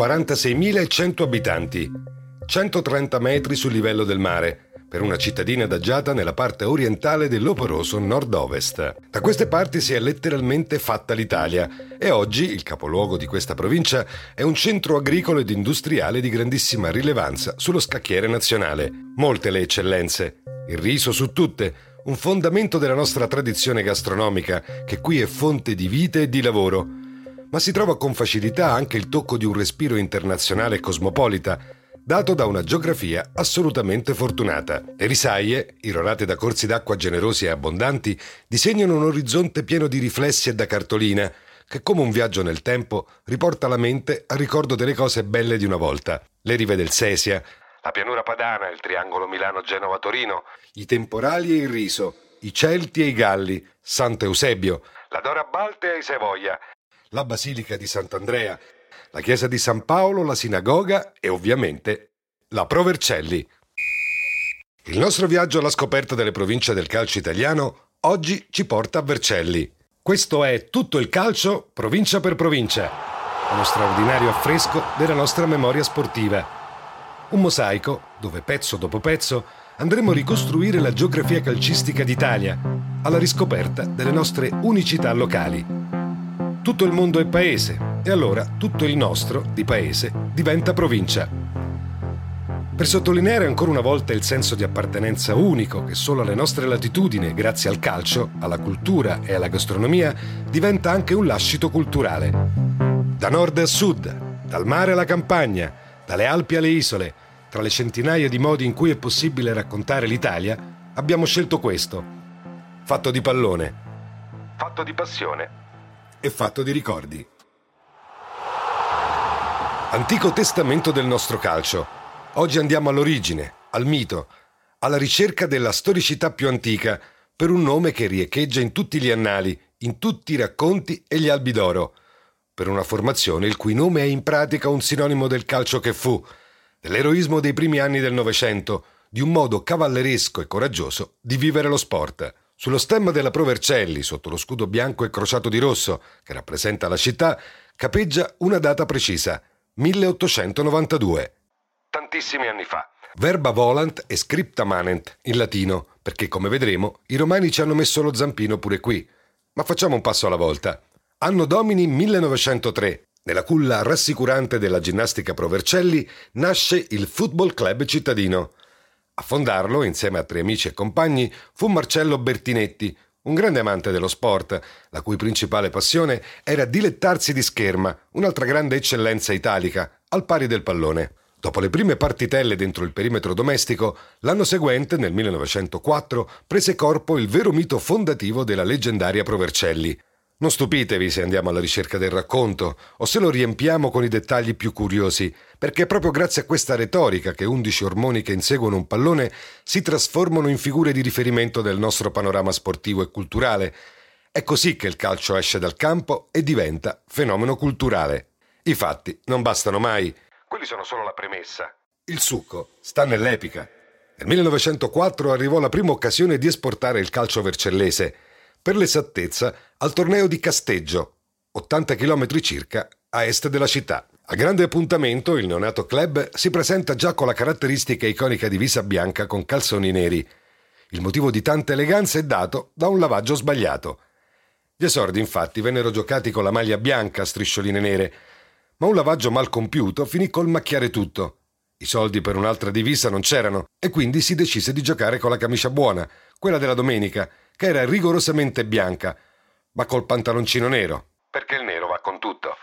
...46.100 abitanti, 130 metri sul livello del mare, per una cittadina adagiata nella parte orientale dell'oporoso nord-ovest. Da queste parti si è letteralmente fatta l'Italia e oggi il capoluogo di questa provincia è un centro agricolo ed industriale di grandissima rilevanza sullo scacchiere nazionale. Molte le eccellenze, il riso su tutte, un fondamento della nostra tradizione gastronomica che qui è fonte di vita e di lavoro. Ma si trova con facilità anche il tocco di un respiro internazionale e cosmopolita, dato da una geografia assolutamente fortunata. Le risaie, irorate da corsi d'acqua generosi e abbondanti, disegnano un orizzonte pieno di riflessi e da cartolina, che come un viaggio nel tempo riporta la mente al ricordo delle cose belle di una volta. Le rive del Sesia, la pianura padana, il triangolo Milano-Genova-Torino, i temporali e il riso, i Celti e i Galli, Sant'Eusebio, la Dora Balte e i Savoia, la Basilica di Sant'Andrea, la chiesa di San Paolo, la sinagoga e ovviamente la Provercelli. Il nostro viaggio alla scoperta delle province del calcio italiano oggi ci porta a Vercelli. Questo è tutto il calcio provincia per provincia, uno straordinario affresco della nostra memoria sportiva. Un mosaico dove pezzo dopo pezzo andremo a ricostruire la geografia calcistica d'Italia, alla riscoperta delle nostre unicità locali. Tutto il mondo è paese e allora tutto il nostro, di paese, diventa provincia. Per sottolineare ancora una volta il senso di appartenenza unico che solo alle nostre latitudini, grazie al calcio, alla cultura e alla gastronomia, diventa anche un lascito culturale. Da nord a sud, dal mare alla campagna, dalle Alpi alle isole, tra le centinaia di modi in cui è possibile raccontare l'Italia, abbiamo scelto questo. Fatto di pallone. Fatto di passione è fatto di ricordi. Antico testamento del nostro calcio. Oggi andiamo all'origine, al mito, alla ricerca della storicità più antica, per un nome che riecheggia in tutti gli annali, in tutti i racconti e gli albi d'oro, per una formazione il cui nome è in pratica un sinonimo del calcio che fu, dell'eroismo dei primi anni del Novecento, di un modo cavalleresco e coraggioso di vivere lo sport. Sullo stemma della Provercelli, sotto lo scudo bianco e crociato di rosso che rappresenta la città, capeggia una data precisa, 1892. Tantissimi anni fa. Verba volant e scripta manent in latino, perché come vedremo i romani ci hanno messo lo zampino pure qui. Ma facciamo un passo alla volta. Anno domini 1903. Nella culla rassicurante della ginnastica Provercelli nasce il Football Club cittadino. A fondarlo, insieme a tre amici e compagni, fu Marcello Bertinetti, un grande amante dello sport, la cui principale passione era dilettarsi di scherma, un'altra grande eccellenza italica, al pari del pallone. Dopo le prime partitelle dentro il perimetro domestico, l'anno seguente, nel 1904, prese corpo il vero mito fondativo della leggendaria Provercelli, non stupitevi se andiamo alla ricerca del racconto o se lo riempiamo con i dettagli più curiosi, perché è proprio grazie a questa retorica che undici ormoni che inseguono un pallone si trasformano in figure di riferimento del nostro panorama sportivo e culturale. È così che il calcio esce dal campo e diventa fenomeno culturale. I fatti non bastano mai, quelli sono solo la premessa. Il succo sta nell'epica. Nel 1904 arrivò la prima occasione di esportare il calcio vercellese per l'esattezza al torneo di Casteggio, 80 km circa a est della città. A grande appuntamento il neonato club si presenta già con la caratteristica iconica divisa bianca con calzoni neri. Il motivo di tanta eleganza è dato da un lavaggio sbagliato. Gli esordi infatti vennero giocati con la maglia bianca a striscioline nere, ma un lavaggio mal compiuto finì col macchiare tutto. I soldi per un'altra divisa non c'erano e quindi si decise di giocare con la camicia buona, quella della domenica, che era rigorosamente bianca, ma col pantaloncino nero, perché il nero va con tutto.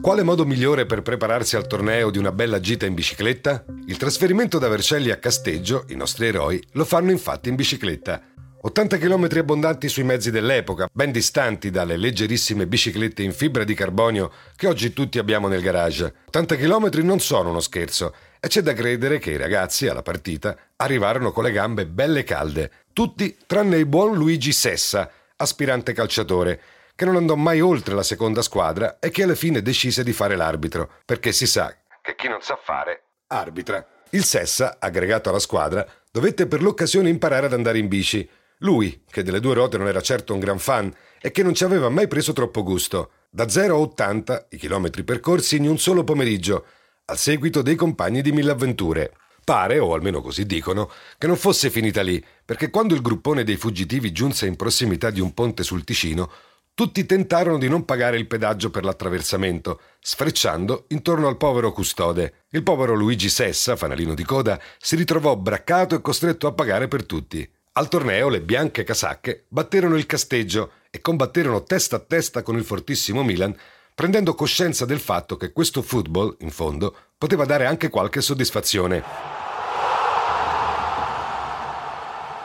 Quale modo migliore per prepararsi al torneo di una bella gita in bicicletta? Il trasferimento da Vercelli a Casteggio, i nostri eroi, lo fanno infatti in bicicletta. 80 km abbondanti sui mezzi dell'epoca, ben distanti dalle leggerissime biciclette in fibra di carbonio che oggi tutti abbiamo nel garage. 80 km non sono uno scherzo e c'è da credere che i ragazzi alla partita arrivarono con le gambe belle calde, tutti tranne il buon Luigi Sessa, aspirante calciatore, che non andò mai oltre la seconda squadra e che alla fine decise di fare l'arbitro, perché si sa che chi non sa fare arbitra. Il Sessa, aggregato alla squadra, dovette per l'occasione imparare ad andare in bici lui, che delle due ruote non era certo un gran fan e che non ci aveva mai preso troppo gusto, da 0 a 80 i chilometri percorsi in un solo pomeriggio, al seguito dei compagni di mille avventure. Pare, o almeno così dicono, che non fosse finita lì, perché quando il gruppone dei fuggitivi giunse in prossimità di un ponte sul Ticino, tutti tentarono di non pagare il pedaggio per l'attraversamento, sfrecciando intorno al povero custode. Il povero Luigi Sessa, fanalino di coda, si ritrovò braccato e costretto a pagare per tutti. Al torneo le bianche casacche batterono il casteggio e combatterono testa a testa con il fortissimo Milan, prendendo coscienza del fatto che questo football, in fondo, poteva dare anche qualche soddisfazione.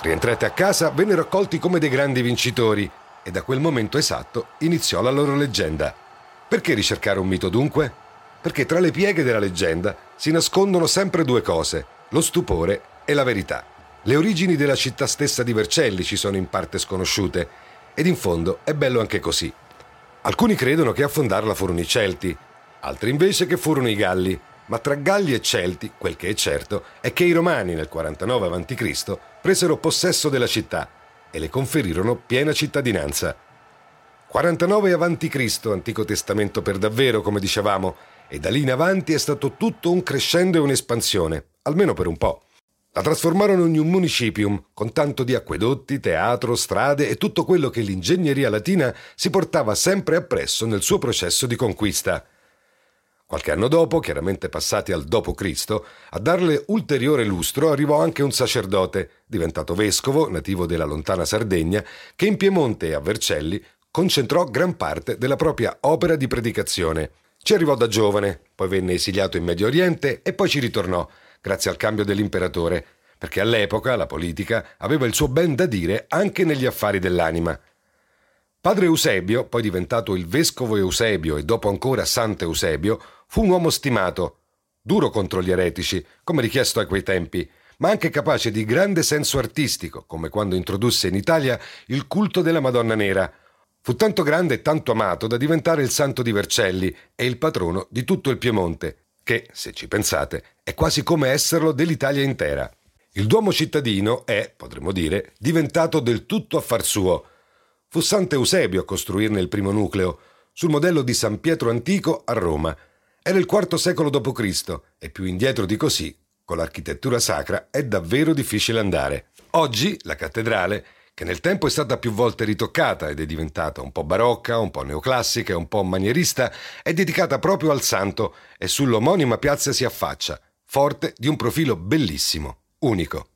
Rientrati a casa, vennero accolti come dei grandi vincitori e da quel momento esatto iniziò la loro leggenda. Perché ricercare un mito dunque? Perché tra le pieghe della leggenda si nascondono sempre due cose, lo stupore e la verità. Le origini della città stessa di Vercelli ci sono in parte sconosciute ed in fondo è bello anche così. Alcuni credono che a fondarla furono i Celti, altri invece che furono i Galli, ma tra Galli e Celti quel che è certo è che i Romani nel 49 a.C. presero possesso della città e le conferirono piena cittadinanza. 49 a.C., Antico Testamento per davvero, come dicevamo, e da lì in avanti è stato tutto un crescendo e un'espansione, almeno per un po'. La trasformarono in un municipium con tanto di acquedotti, teatro, strade e tutto quello che l'ingegneria latina si portava sempre appresso nel suo processo di conquista. Qualche anno dopo, chiaramente passati al dopo Cristo, a darle ulteriore lustro arrivò anche un sacerdote, diventato vescovo, nativo della lontana Sardegna, che in Piemonte e a Vercelli concentrò gran parte della propria opera di predicazione. Ci arrivò da giovane, poi venne esiliato in Medio Oriente e poi ci ritornò grazie al cambio dell'imperatore, perché all'epoca la politica aveva il suo ben da dire anche negli affari dell'anima. Padre Eusebio, poi diventato il vescovo Eusebio e dopo ancora Santo Eusebio, fu un uomo stimato, duro contro gli eretici, come richiesto a quei tempi, ma anche capace di grande senso artistico, come quando introdusse in Italia il culto della Madonna Nera. Fu tanto grande e tanto amato da diventare il santo di Vercelli e il patrono di tutto il Piemonte, che, se ci pensate, è quasi come esserlo dell'Italia intera. Il Duomo cittadino è, potremmo dire, diventato del tutto affar suo. Fu Sant'Eusebio a costruirne il primo nucleo, sul modello di San Pietro Antico a Roma. Era il IV secolo d.C. e più indietro di così, con l'architettura sacra, è davvero difficile andare. Oggi la cattedrale che nel tempo è stata più volte ritoccata ed è diventata un po' barocca, un po' neoclassica e un po' manierista, è dedicata proprio al santo e sull'omonima piazza si affaccia, forte di un profilo bellissimo, unico.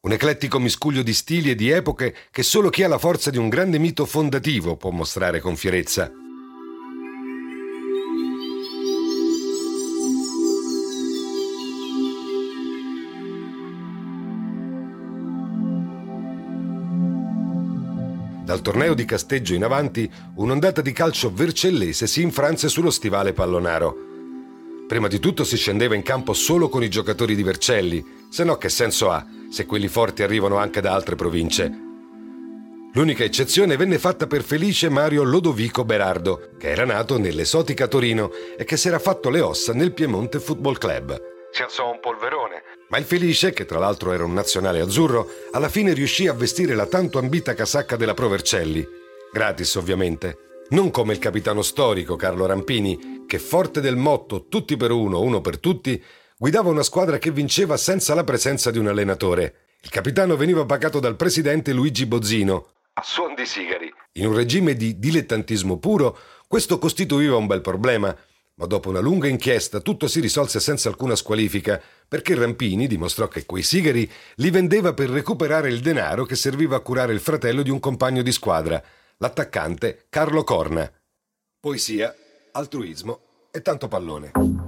Un eclettico miscuglio di stili e di epoche che solo chi ha la forza di un grande mito fondativo può mostrare con fierezza. Dal torneo di Casteggio in avanti, un'ondata di calcio vercellese si infranse sullo stivale pallonaro. Prima di tutto si scendeva in campo solo con i giocatori di Vercelli, se no che senso ha se quelli forti arrivano anche da altre province? L'unica eccezione venne fatta per felice Mario Lodovico Berardo, che era nato nell'esotica Torino e che si era fatto le ossa nel Piemonte Football Club. Si alzò un polverone, ma il Felice, che tra l'altro era un nazionale azzurro, alla fine riuscì a vestire la tanto ambita casacca della Provercelli. Gratis, ovviamente. Non come il capitano storico Carlo Rampini, che forte del motto tutti per uno, uno per tutti, guidava una squadra che vinceva senza la presenza di un allenatore. Il capitano veniva pagato dal presidente Luigi Bozzino, a suon di sigari. In un regime di dilettantismo puro, questo costituiva un bel problema, ma dopo una lunga inchiesta tutto si risolse senza alcuna squalifica, perché Rampini dimostrò che quei sigari li vendeva per recuperare il denaro che serviva a curare il fratello di un compagno di squadra, l'attaccante Carlo Corna. Poesia, altruismo e tanto pallone.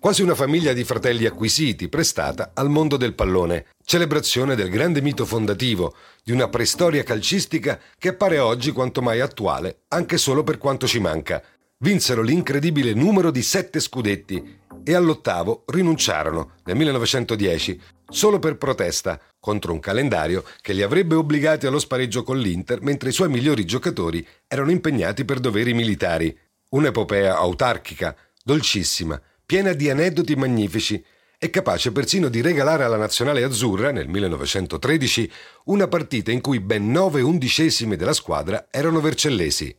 Quasi una famiglia di fratelli acquisiti, prestata al mondo del pallone, celebrazione del grande mito fondativo di una preistoria calcistica che appare oggi quanto mai attuale, anche solo per quanto ci manca. Vinsero l'incredibile numero di sette scudetti e all'ottavo rinunciarono nel 1910 solo per protesta contro un calendario che li avrebbe obbligati allo spareggio con l'Inter mentre i suoi migliori giocatori erano impegnati per doveri militari. Un'epopea autarchica, dolcissima, piena di aneddoti magnifici e capace persino di regalare alla nazionale azzurra, nel 1913, una partita in cui ben nove undicesimi della squadra erano vercellesi.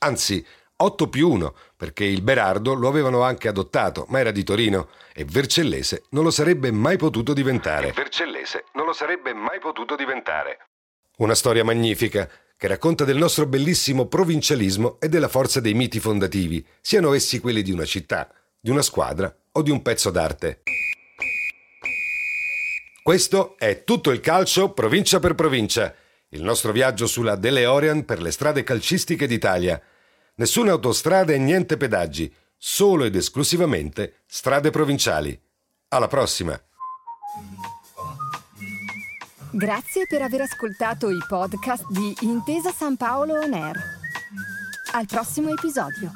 Anzi, 8 più 1, perché il Berardo lo avevano anche adottato, ma era di Torino e Vercellese non lo sarebbe mai potuto diventare. Vercellese non lo sarebbe mai potuto diventare. Una storia magnifica che racconta del nostro bellissimo provincialismo e della forza dei miti fondativi, siano essi quelli di una città, di una squadra o di un pezzo d'arte. Questo è tutto il calcio provincia per provincia, il nostro viaggio sulla DeLeorean per le strade calcistiche d'Italia. Nessuna autostrada e niente pedaggi, solo ed esclusivamente strade provinciali. Alla prossima! Grazie per aver ascoltato i podcast di Intesa San Paolo On Air. Al prossimo episodio.